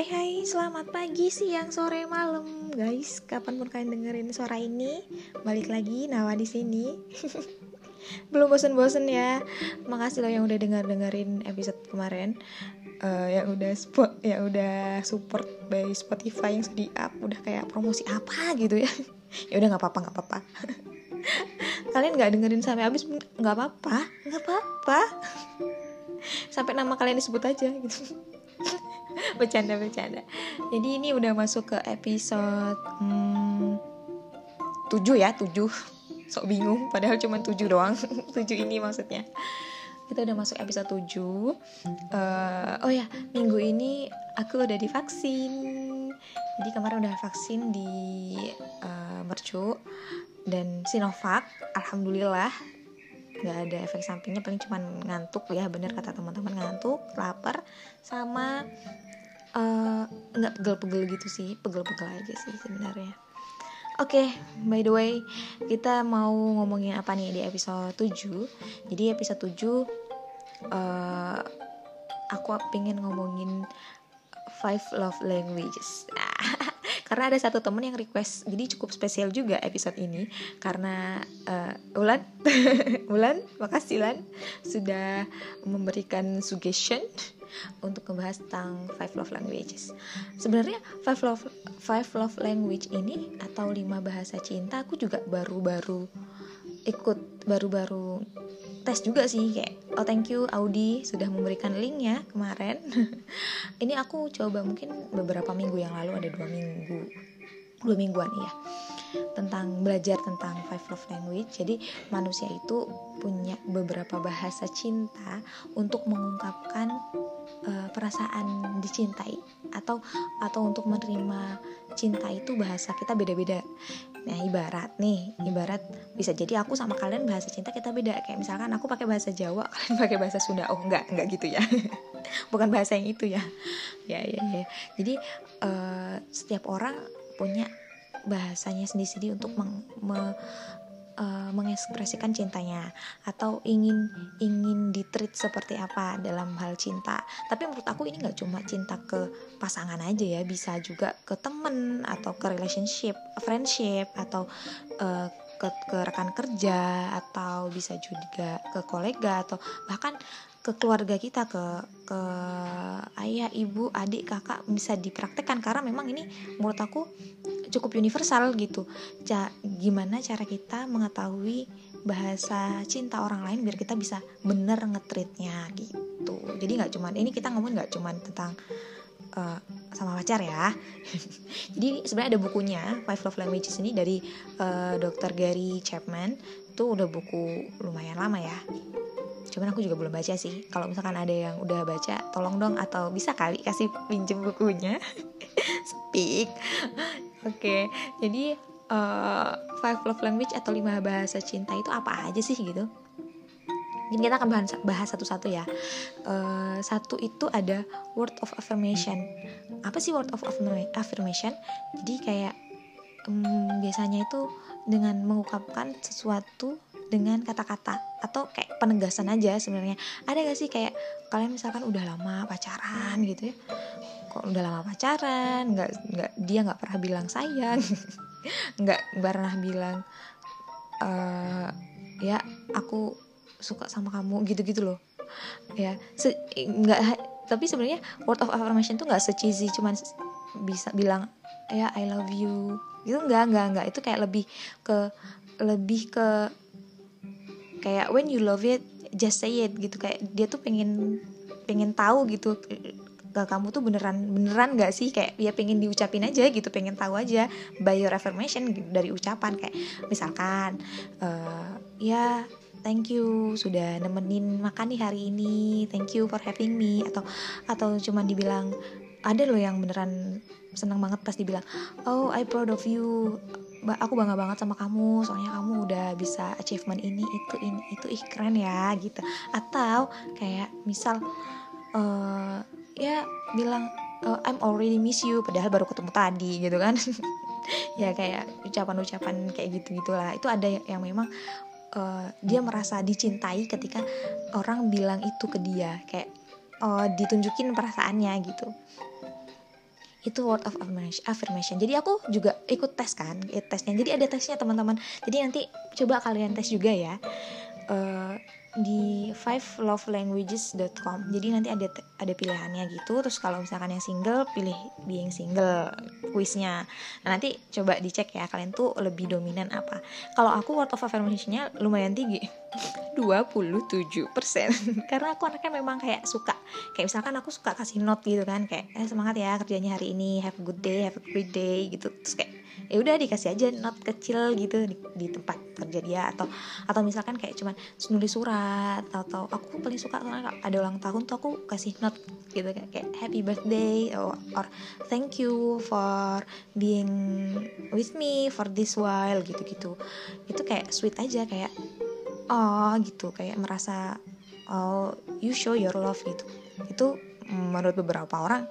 Hai hai, selamat pagi, siang, sore, malam, guys. Kapan pun kalian dengerin suara ini, balik lagi Nawa di sini. Belum bosen-bosen ya. Makasih loh yang udah denger dengerin episode kemarin. Uh, yang udah spot, yang udah support by Spotify yang sudah up, udah kayak promosi apa gitu ya. ya udah nggak apa-apa, nggak apa-apa. kalian nggak dengerin sampai habis nggak apa-apa, nggak apa-apa. sampai nama kalian disebut aja gitu bercanda bercanda. Jadi ini udah masuk ke episode hmm, 7 ya 7 sok bingung padahal cuma 7 doang. 7 ini maksudnya. Kita udah masuk episode 7 uh, eh, oh ya minggu ini aku udah divaksin. Jadi kemarin udah vaksin di uh, Mercu dan Sinovac. Alhamdulillah nggak ada efek sampingnya paling cuma ngantuk ya bener kata teman-teman ngantuk lapar sama uh, nggak pegel-pegel gitu sih pegel-pegel aja sih sebenarnya. Oke, okay, by the way, kita mau ngomongin apa nih di episode 7 Jadi episode 7 uh, eh, Aku pengen ngomongin Five love languages karena ada satu temen yang request jadi cukup spesial juga episode ini karena uh, Ulan Ulan makasih Ulan sudah memberikan suggestion untuk membahas tentang five love languages. Sebenarnya five love five love language ini atau lima bahasa cinta aku juga baru-baru ikut baru-baru tes juga sih kayak oh thank you Audi sudah memberikan linknya kemarin. Ini aku coba mungkin beberapa minggu yang lalu ada dua minggu dua mingguan ya tentang belajar tentang five love language. Jadi manusia itu punya beberapa bahasa cinta untuk mengungkapkan uh, perasaan dicintai atau atau untuk menerima cinta itu bahasa kita beda-beda Nah ibarat nih, ibarat bisa jadi aku sama kalian bahasa cinta kita beda. Kayak misalkan aku pakai bahasa Jawa, kalian pakai bahasa Sunda. Oh enggak, enggak gitu ya. Bukan bahasa yang itu ya. Ya ya ya. Jadi uh, setiap orang punya bahasanya sendiri-sendiri untuk meng, me, uh, mengekspresikan cintanya atau ingin ingin ditreat seperti apa dalam hal cinta. Tapi menurut aku ini nggak cuma cinta ke pasangan aja ya, bisa juga ke temen atau ke relationship, friendship atau uh, ke, ke rekan kerja atau bisa juga ke kolega atau bahkan ke keluarga kita ke ke ayah ibu adik kakak bisa dipraktekkan. Karena memang ini menurut aku cukup universal gitu. Ja, gimana cara kita mengetahui bahasa cinta orang lain biar kita bisa bener ngetritnya gitu. Jadi nggak cuman ini kita ngomong nggak cuman tentang uh, sama pacar ya. Jadi sebenarnya ada bukunya Five Love Languages ini dari uh, Dr. Gary Chapman. Itu udah buku lumayan lama ya cuman aku juga belum baca sih. Kalau misalkan ada yang udah baca tolong dong. Atau bisa kali kasih pinjem bukunya. Speak. Oke. Okay, jadi uh, five love language atau lima bahasa cinta itu apa aja sih gitu? Jadi kita akan bahas, bahas satu-satu ya. Uh, satu itu ada word of affirmation. Apa sih word of affirmation? Jadi kayak um, biasanya itu dengan mengungkapkan sesuatu dengan kata-kata atau kayak penegasan aja sebenarnya. Ada gak sih kayak kalian misalkan udah lama pacaran gitu ya? Kok udah lama pacaran? Nggak nggak dia nggak pernah bilang sayang. Nggak pernah bilang uh, ya aku suka sama kamu gitu-gitu loh. Ya nggak tapi sebenarnya word of affirmation tuh nggak secizi cuman bisa bilang ya I love you. Itu nggak nggak nggak. Itu kayak lebih ke lebih ke kayak when you love it just say it gitu. Kayak dia tuh pengen pengen tahu gitu ke kamu tuh beneran beneran gak sih? Kayak dia pengen diucapin aja gitu pengen tahu aja by your affirmation gitu, dari ucapan. Kayak misalkan uh, ya thank you sudah nemenin makan nih hari ini thank you for having me. Atau atau cuma dibilang ada loh yang beneran senang banget pas dibilang oh I proud of you. Aku bangga banget sama kamu soalnya kamu udah bisa achievement ini itu ini itu ih keren ya gitu. Atau kayak misal uh, ya bilang uh, I'm already miss you padahal baru ketemu tadi gitu kan. Ya kayak ucapan-ucapan kayak gitu gitulah itu ada yang memang uh, dia merasa dicintai ketika orang bilang itu ke dia. Kayak uh, ditunjukin perasaannya gitu itu word of affirmation jadi aku juga ikut tes kan tesnya. Jadi ada tesnya teman-teman. Jadi nanti coba kalian tes juga ya uh, di fivelovelanguages.com jadi nanti ada ada pilihannya gitu. Terus kalau misalkan yang single pilih being single quiznya nah, nanti coba dicek ya kalian tuh lebih dominan apa. Kalau aku word of affirmationnya lumayan tinggi 27% karena aku anaknya memang kayak suka. Kayak misalkan aku suka kasih note gitu kan kayak eh semangat ya kerjanya hari ini have a good day have a great day gitu. Terus kayak ya udah dikasih aja not kecil gitu di, di tempat kerja dia atau atau misalkan kayak cuman nulis surat atau, aku paling suka karena ada ulang tahun tuh aku kasih not gitu kayak, kayak happy birthday or, or thank you for being with me for this while gitu gitu itu kayak sweet aja kayak oh gitu kayak merasa oh you show your love gitu. Itu menurut beberapa orang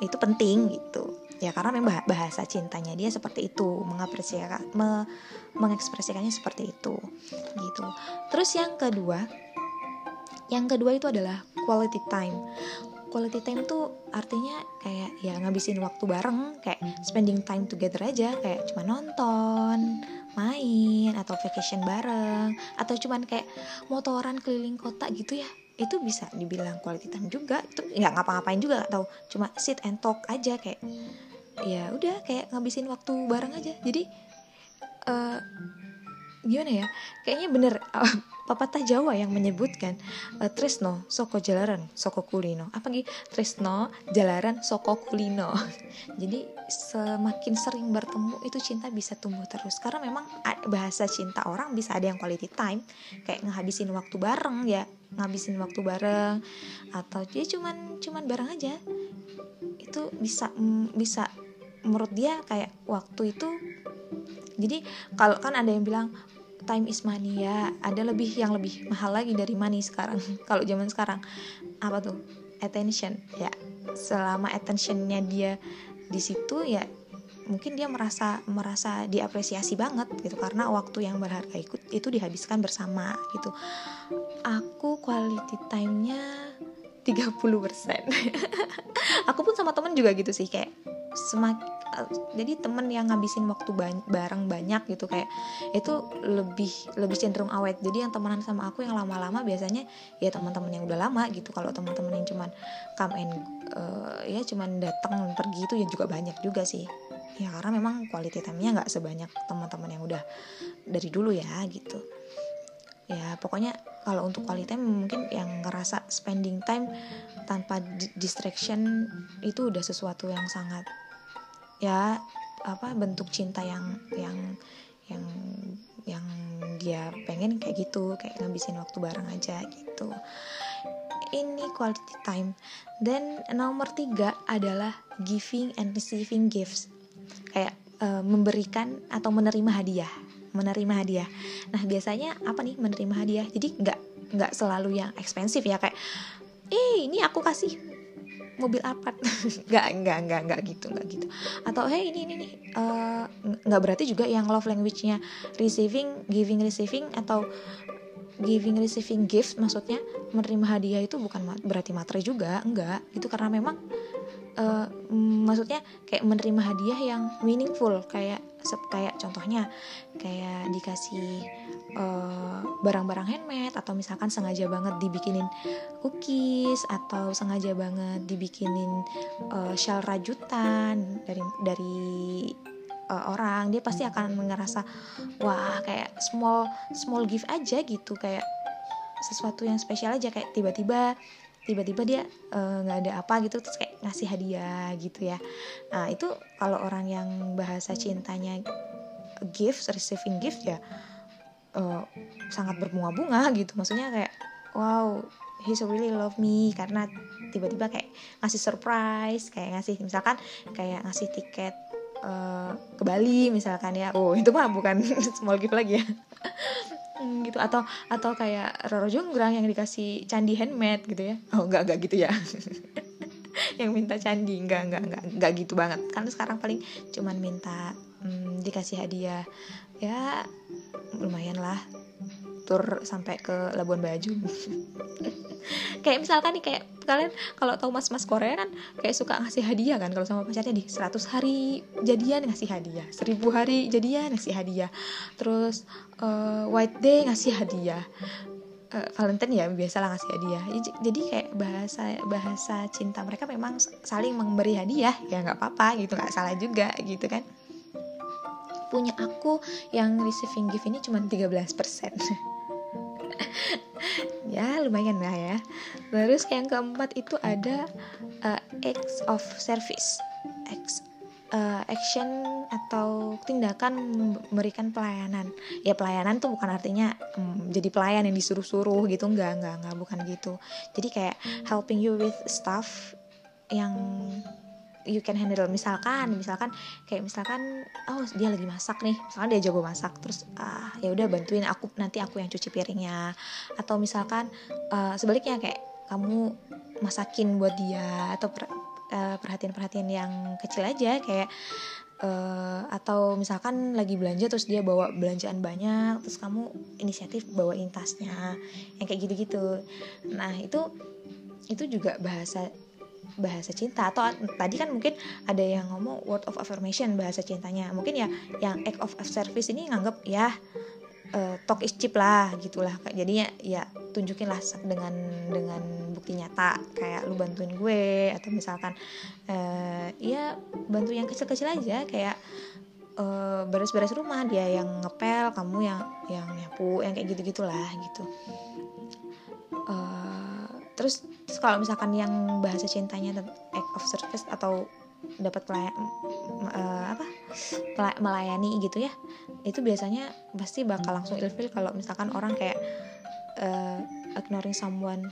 itu penting gitu ya karena memang bahasa cintanya dia seperti itu mengapresiasikan me, mengekspresikannya seperti itu gitu. Terus yang kedua yang kedua itu adalah quality time. Quality time tuh artinya kayak ya ngabisin waktu bareng kayak spending time together aja kayak cuma nonton main atau vacation bareng atau cuman kayak motoran keliling kota gitu ya. Itu bisa dibilang quality time juga itu nggak ngapa-ngapain juga atau cuma sit and talk aja kayak ya udah kayak ngabisin waktu bareng aja. Jadi uh, gimana ya? Kayaknya bener uh, pepatah Jawa yang menyebutkan uh, Tresno soko jalaran soko kulino. Apa gitu Tresno jalaran soko kulino. Jadi semakin sering bertemu itu cinta bisa tumbuh terus. Karena memang bahasa cinta orang bisa ada yang quality time. Kayak ngehabisin waktu bareng ya ngabisin waktu bareng. Atau dia cuman cuman bareng aja. Itu bisa mm, bisa menurut dia kayak waktu itu jadi kalau kan ada yang bilang time is money ya ada lebih yang lebih mahal lagi dari money sekarang. Kalau zaman sekarang apa tuh? Attention ya. Selama attentionnya dia di situ ya mungkin dia merasa merasa diapresiasi banget gitu. Karena waktu yang berharga ikut itu dihabiskan bersama gitu. Aku quality time-nya 30% aku pun sama temen juga gitu sih kayak semak uh, jadi temen yang ngabisin waktu ba- bareng banyak gitu kayak itu lebih lebih cenderung awet. Jadi yang temenan sama aku yang lama-lama biasanya ya teman-teman yang udah lama gitu. Kalau teman-teman yang cuman come and uh, ya cuman datang pergi itu ya juga banyak juga sih. Ya karena memang quality time-nya nggak sebanyak teman-teman yang udah dari dulu ya gitu ya pokoknya kalau untuk quality time mungkin yang ngerasa spending time tanpa distraction itu udah sesuatu yang sangat ya apa bentuk cinta yang yang yang yang dia pengen kayak gitu kayak ngabisin waktu bareng aja gitu. Ini quality time. Dan nomor tiga adalah giving and receiving gifts. Kayak uh, memberikan atau menerima hadiah menerima hadiah. Nah biasanya apa nih menerima hadiah? Jadi nggak nggak selalu yang ekspensif ya kayak, eh ini aku kasih mobil apa? nggak nggak nggak nggak gitu nggak gitu. Atau hey ini ini nih uh, nggak berarti juga yang love language-nya receiving, giving, receiving atau giving receiving gift maksudnya menerima hadiah itu bukan berarti materi juga enggak itu karena memang uh, maksudnya kayak menerima hadiah yang meaningful kayak kayak contohnya kayak dikasih eh, barang-barang handmade atau misalkan sengaja banget dibikinin cookies atau sengaja banget dibikinin uh, shawl rajutan dari dari uh, orang dia pasti akan ngerasa wah kayak small small gift aja gitu kayak sesuatu yang spesial aja. Kayak tiba-tiba tiba-tiba dia eh, nggak uh, ada apa gitu terus kayak ngasih hadiah gitu ya. Nah itu kalau orang yang bahasa cintanya gift receiving gift ya uh, sangat berbunga-bunga gitu. Maksudnya kayak wow he's really love me karena tiba-tiba kayak ngasih surprise kayak ngasih misalkan kayak ngasih tiket uh, ke Bali misalkan ya. Oh itu mah bukan small gift lagi ya gitu. Atau atau kayak Roro Jonggrang yang dikasih candi handmade gitu ya. Oh enggak enggak gitu ya? Yang minta candi. Enggak enggak enggak enggak gitu banget. Kan sekarang paling cuman minta hmm, dikasih hadiah. Ya lumayan lah tur sampai ke Labuan Bajo. Kayak misalkan nih kayak kalian kalau tahu mas-mas Korea kan kayak suka ngasih hadiah kan kalau sama pacarnya di 100 hari jadian ngasih hadiah 1000 hari jadian ngasih hadiah. Terus uh, white day ngasih hadiah. Uh, Valentine ya biasalah ngasih hadiah. Jadi kayak bahasa bahasa cinta mereka memang saling memberi hadiah. Ya nggak apa-apa gitu nggak salah juga gitu kan. Punya aku yang receiving gift ini cuma 13% ya lumayan lah ya. Terus yang keempat itu ada uh, acts of service. Acts uh, action atau tindakan memberikan pelayanan. Ya pelayanan tuh bukan artinya um, jadi pelayan yang disuruh-suruh gitu. Enggak enggak enggak bukan gitu. Jadi kayak helping you with stuff yang you can handle. Misalkan misalkan kayak misalkan oh dia lagi masak nih. Misalkan dia jago masak terus ah ya udah bantuin aku nanti aku yang cuci piringnya. Atau misalkan uh, sebaliknya kayak kamu masakin buat dia atau per, uh, perhatian-perhatian yang kecil aja kayak uh, atau misalkan lagi belanja terus dia bawa belanjaan banyak terus kamu inisiatif bawain tasnya yang kayak gitu-gitu. Nah itu itu juga bahasa bahasa cinta atau tadi kan mungkin ada yang ngomong word of affirmation bahasa cintanya. Mungkin ya yang act of service ini nganggap ya uh, talk is cheap lah gitulah. Jadinya ya tunjukin lah dengan dengan bukti nyata. Kayak lu bantuin gue atau misalkan uh, ya bantu yang kecil-kecil aja. Kayak uh, beres-beres rumah dia yang ngepel kamu yang yang nyapu yang kayak gitu gitulah gitu. Uh, terus kalau misalkan yang bahasa cintanya act of service atau dapat uh, apa melayani gitu ya itu biasanya pasti bakal langsung ilfil kalau misalkan orang kayak uh, ignoring someone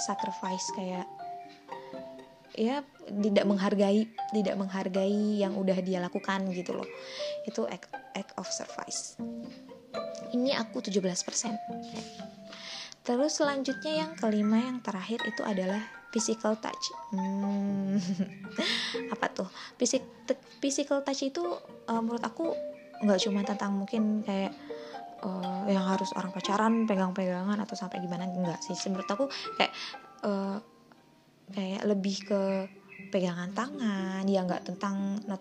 sacrifice kayak ya tidak menghargai tidak menghargai yang udah dia lakukan gitu loh. Itu act, act of service. Ini aku 17% Terus selanjutnya yang kelima yang terakhir itu adalah physical touch. Hmm, apa tuh? Fisik physical touch itu uh, menurut aku nggak cuma tentang mungkin kayak uh, yang harus orang pacaran pegang-pegangan atau sampai gimana enggak sih. Menurut aku kayak uh, kayak lebih ke pegangan tangan ya nggak tentang not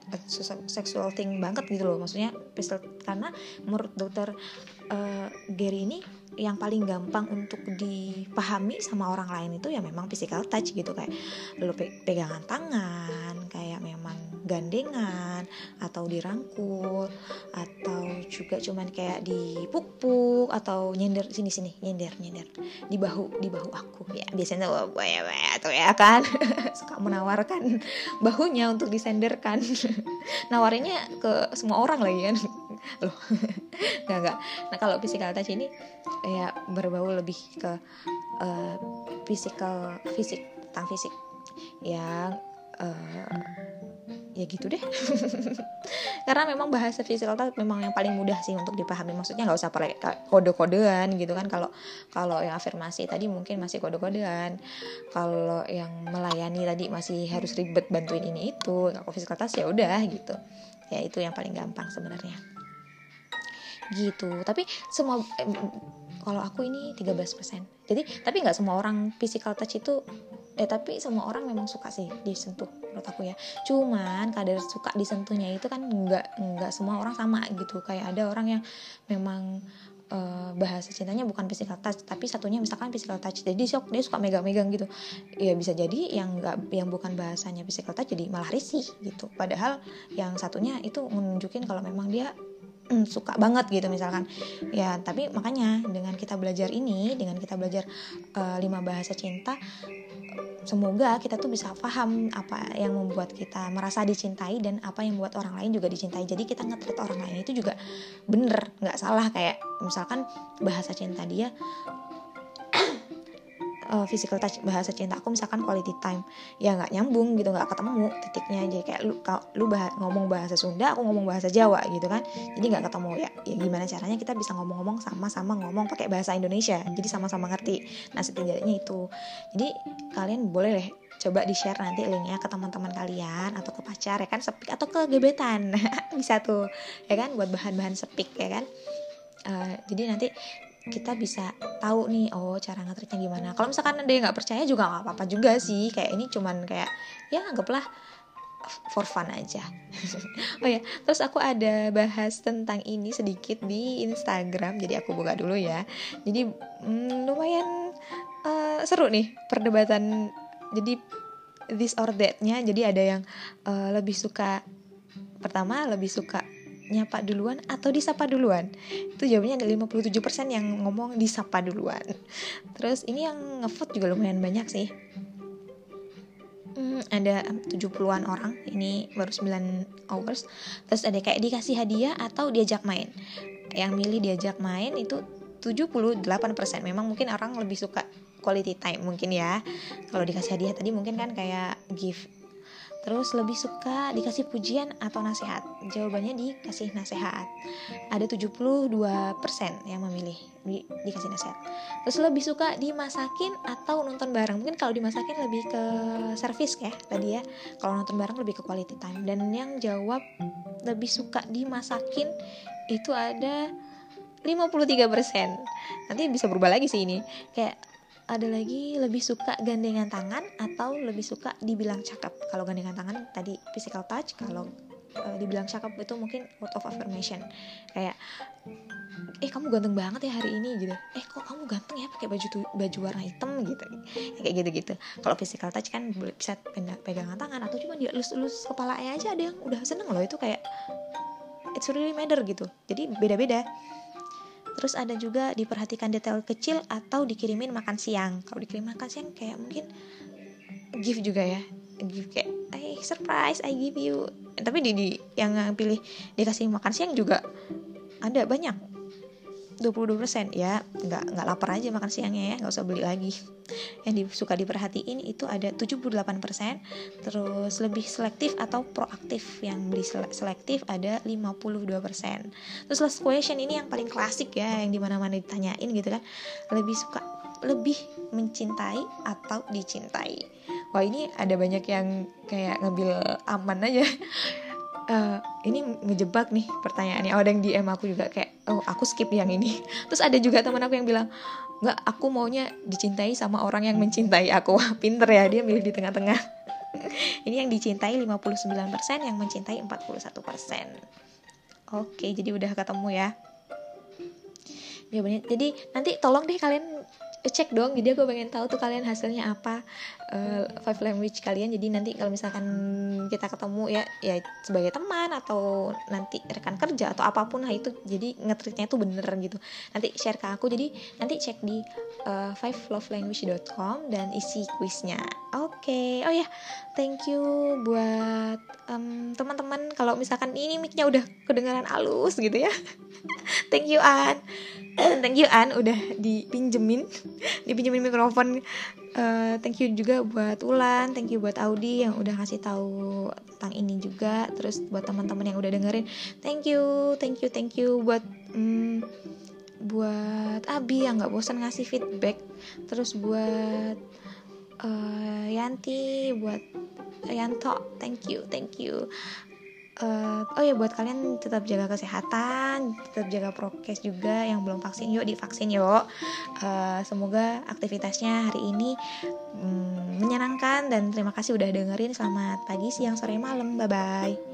sexual thing banget gitu loh maksudnya karena menurut dokter uh, Gary ini yang paling gampang untuk dipahami sama orang lain itu ya memang physical touch gitu kayak lo pe pegangan tangan kayak memang gandengan atau dirangkul atau juga cuman kayak dipuk-puk atau nyender sini sini nyender nyender. Di bahu di bahu aku. Ya biasanya ya atau ya kan. Suka menawarkan bahunya untuk disenderkan. Nawarinnya ke semua orang lagi kan loh nggak nggak. Nah kalau physical touch ini ya berbau lebih ke uh, physical fisik tentang fisik. Yang uh, ya gitu deh. Karena memang bahasa physical touch memang yang paling mudah sih untuk dipahami. Maksudnya nggak usah pakai kode-kodean gitu kan. Kalau kalau yang afirmasi tadi mungkin masih kode-kodean. Kalau yang melayani tadi masih harus ribet bantuin ini itu. Kalau physical touch ya udah gitu. Ya itu yang paling gampang sebenarnya gitu. Tapi semua eh, kalau aku ini 13% jadi tapi nggak semua orang physical touch itu eh tapi semua orang memang suka sih disentuh menurut aku ya. Cuman kadar suka disentuhnya itu kan nggak nggak semua orang sama gitu. Kayak ada orang yang memang uh, bahasa cintanya bukan physical touch tapi satunya misalkan physical touch. Jadi dia, dia suka megang-megang gitu. Ya bisa jadi yang nggak yang bukan bahasanya physical touch jadi malah risih gitu. Padahal yang satunya itu menunjukin kalau memang dia mm, suka banget gitu misalkan. Ya tapi makanya dengan kita belajar ini dengan kita belajar uh, lima bahasa cinta semoga kita tuh bisa paham apa yang membuat kita merasa dicintai dan apa yang membuat orang lain juga dicintai. Jadi kita ngetrit orang lain itu juga bener nggak salah kayak misalkan bahasa cinta dia uh, physical touch bahasa cinta aku misalkan quality time. Ya nggak nyambung gitu nggak ketemu titiknya. Aja kayak lu lu bah ngomong bahasa Sunda aku ngomong bahasa Jawa gitu kan. Jadi nggak ketemu ya. Ya gimana caranya kita bisa ngomong-ngomong sama-sama ngomong pakai bahasa Indonesia. Jadi sama-sama ngerti. Nah setidaknya itu. Jadi kalian boleh deh coba di share nanti linknya ke teman-teman kalian atau ke pacar ya kan? Sepik atau ke gebetan. Bisa tuh. Ya kan? Buat bahan-bahan sepik ya kan? Uh, jadi nanti kita bisa tahu nih oh cara ngetriknya gimana. Kalau misalkan ada yang nggak percaya juga nggak apa-apa juga sih. Kayak ini cuman kayak ya anggaplah for fun aja. Oh ya. Terus aku ada bahas tentang ini sedikit di Instagram jadi aku buka dulu ya. Jadi hmm, lumayan uh, seru nih perdebatan. Jadi this or that-nya. Jadi ada yang uh, lebih suka pertama lebih suka nyapa duluan atau disapa duluan? Itu jawabannya ada 57% yang ngomong disapa duluan. Terus ini yang ngevote juga lumayan banyak sih. Hmm, ada 70-an orang. Ini baru 9 hours. Terus ada kayak dikasih hadiah atau diajak main. Yang milih diajak main itu 78% memang mungkin orang lebih suka quality time mungkin ya. Kalau dikasih hadiah tadi mungkin kan kayak gift Terus lebih suka dikasih pujian atau nasihat? Jawabannya dikasih nasihat. Ada 72% yang memilih di, dikasih nasihat. Terus lebih suka dimasakin atau nonton bareng? Mungkin kalau dimasakin lebih ke service ya tadi ya. Kalau nonton bareng lebih ke quality time. Dan yang jawab lebih suka dimasakin itu ada 53%. Nanti bisa berubah lagi sih ini. Kayak ada lagi lebih suka gandengan tangan atau lebih suka dibilang cakep? Kalau gandengan tangan tadi physical touch kalau uh, dibilang cakep itu mungkin word of affirmation. Kayak eh kamu ganteng banget ya hari ini gitu. Eh kok kamu ganteng ya pakai baju baju warna hitam gitu. Ya, kayak gitu gitu kalau physical touch kan bisa pegangan tangan atau cuma dia elus-elus kepalanya aja ada yang udah seneng loh. Itu kayak it's really matter gitu. Jadi beda-beda Terus ada juga diperhatikan detail kecil atau dikirimin makan siang. Kalau dikirim makan siang kayak mungkin gift juga ya. Gift kayak, "Eh, surprise, I give you." Tapi di, di yang pilih dikasih makan siang juga ada banyak 22% ya. Nggak nggak lapar aja makan siangnya ya. Nggak usah beli lagi. Yang di, suka diperhatiin itu ada 78% terus lebih selektif atau proaktif. Yang beli selektif ada 52% terus last question ini yang paling klasik ya. Yang di mana-mana ditanyain gitu kan. Lebih suka lebih mencintai atau dicintai? Wah ini ada banyak yang kayak ngambil aman aja uh, ini ngejebak nih pertanyaannya. Oh ada yang DM aku juga kayak oh aku skip yang ini. Terus ada juga teman aku yang bilang nggak aku maunya dicintai sama orang yang mencintai aku. Pinter ya dia milih di tengah-tengah. Ini yang dicintai 59% yang mencintai 41% oke jadi udah ketemu ya. Jadi nanti tolong deh kalian cek dong jadi aku pengen tahu tuh kalian hasilnya apa uh, five language kalian jadi nanti kalau misalkan kita ketemu ya ya sebagai teman atau nanti rekan kerja atau apa pun lah itu jadi ngetritnya itu bener gitu nanti share ke aku jadi nanti cek di uh, fivelovelanguage.com dan isi quiznya oke okay. oh ya yeah. thank you buat um, teman-teman kalau misalkan ini micnya udah kedengaran halus gitu ya thank you An thank you An udah dipinjemin dipinjemin mikrofon. Uh, thank you juga buat Ulan thank you buat Audi yang udah kasih tahu tentang ini juga. Terus buat teman-teman yang udah dengerin thank you thank you thank you. Buat um, buat Abi yang nggak bosan ngasih feedback. Terus buat uh, Yanti buat Yanto thank you thank you uh, oh ya buat kalian tetap jaga kesehatan tetap jaga prokes juga yang belum vaksin. Yuk divaksin yuk. Uh, semoga aktivitasnya hari ini um, menyenangkan dan terima kasih udah dengerin. Selamat pagi siang sore malam. Bye bye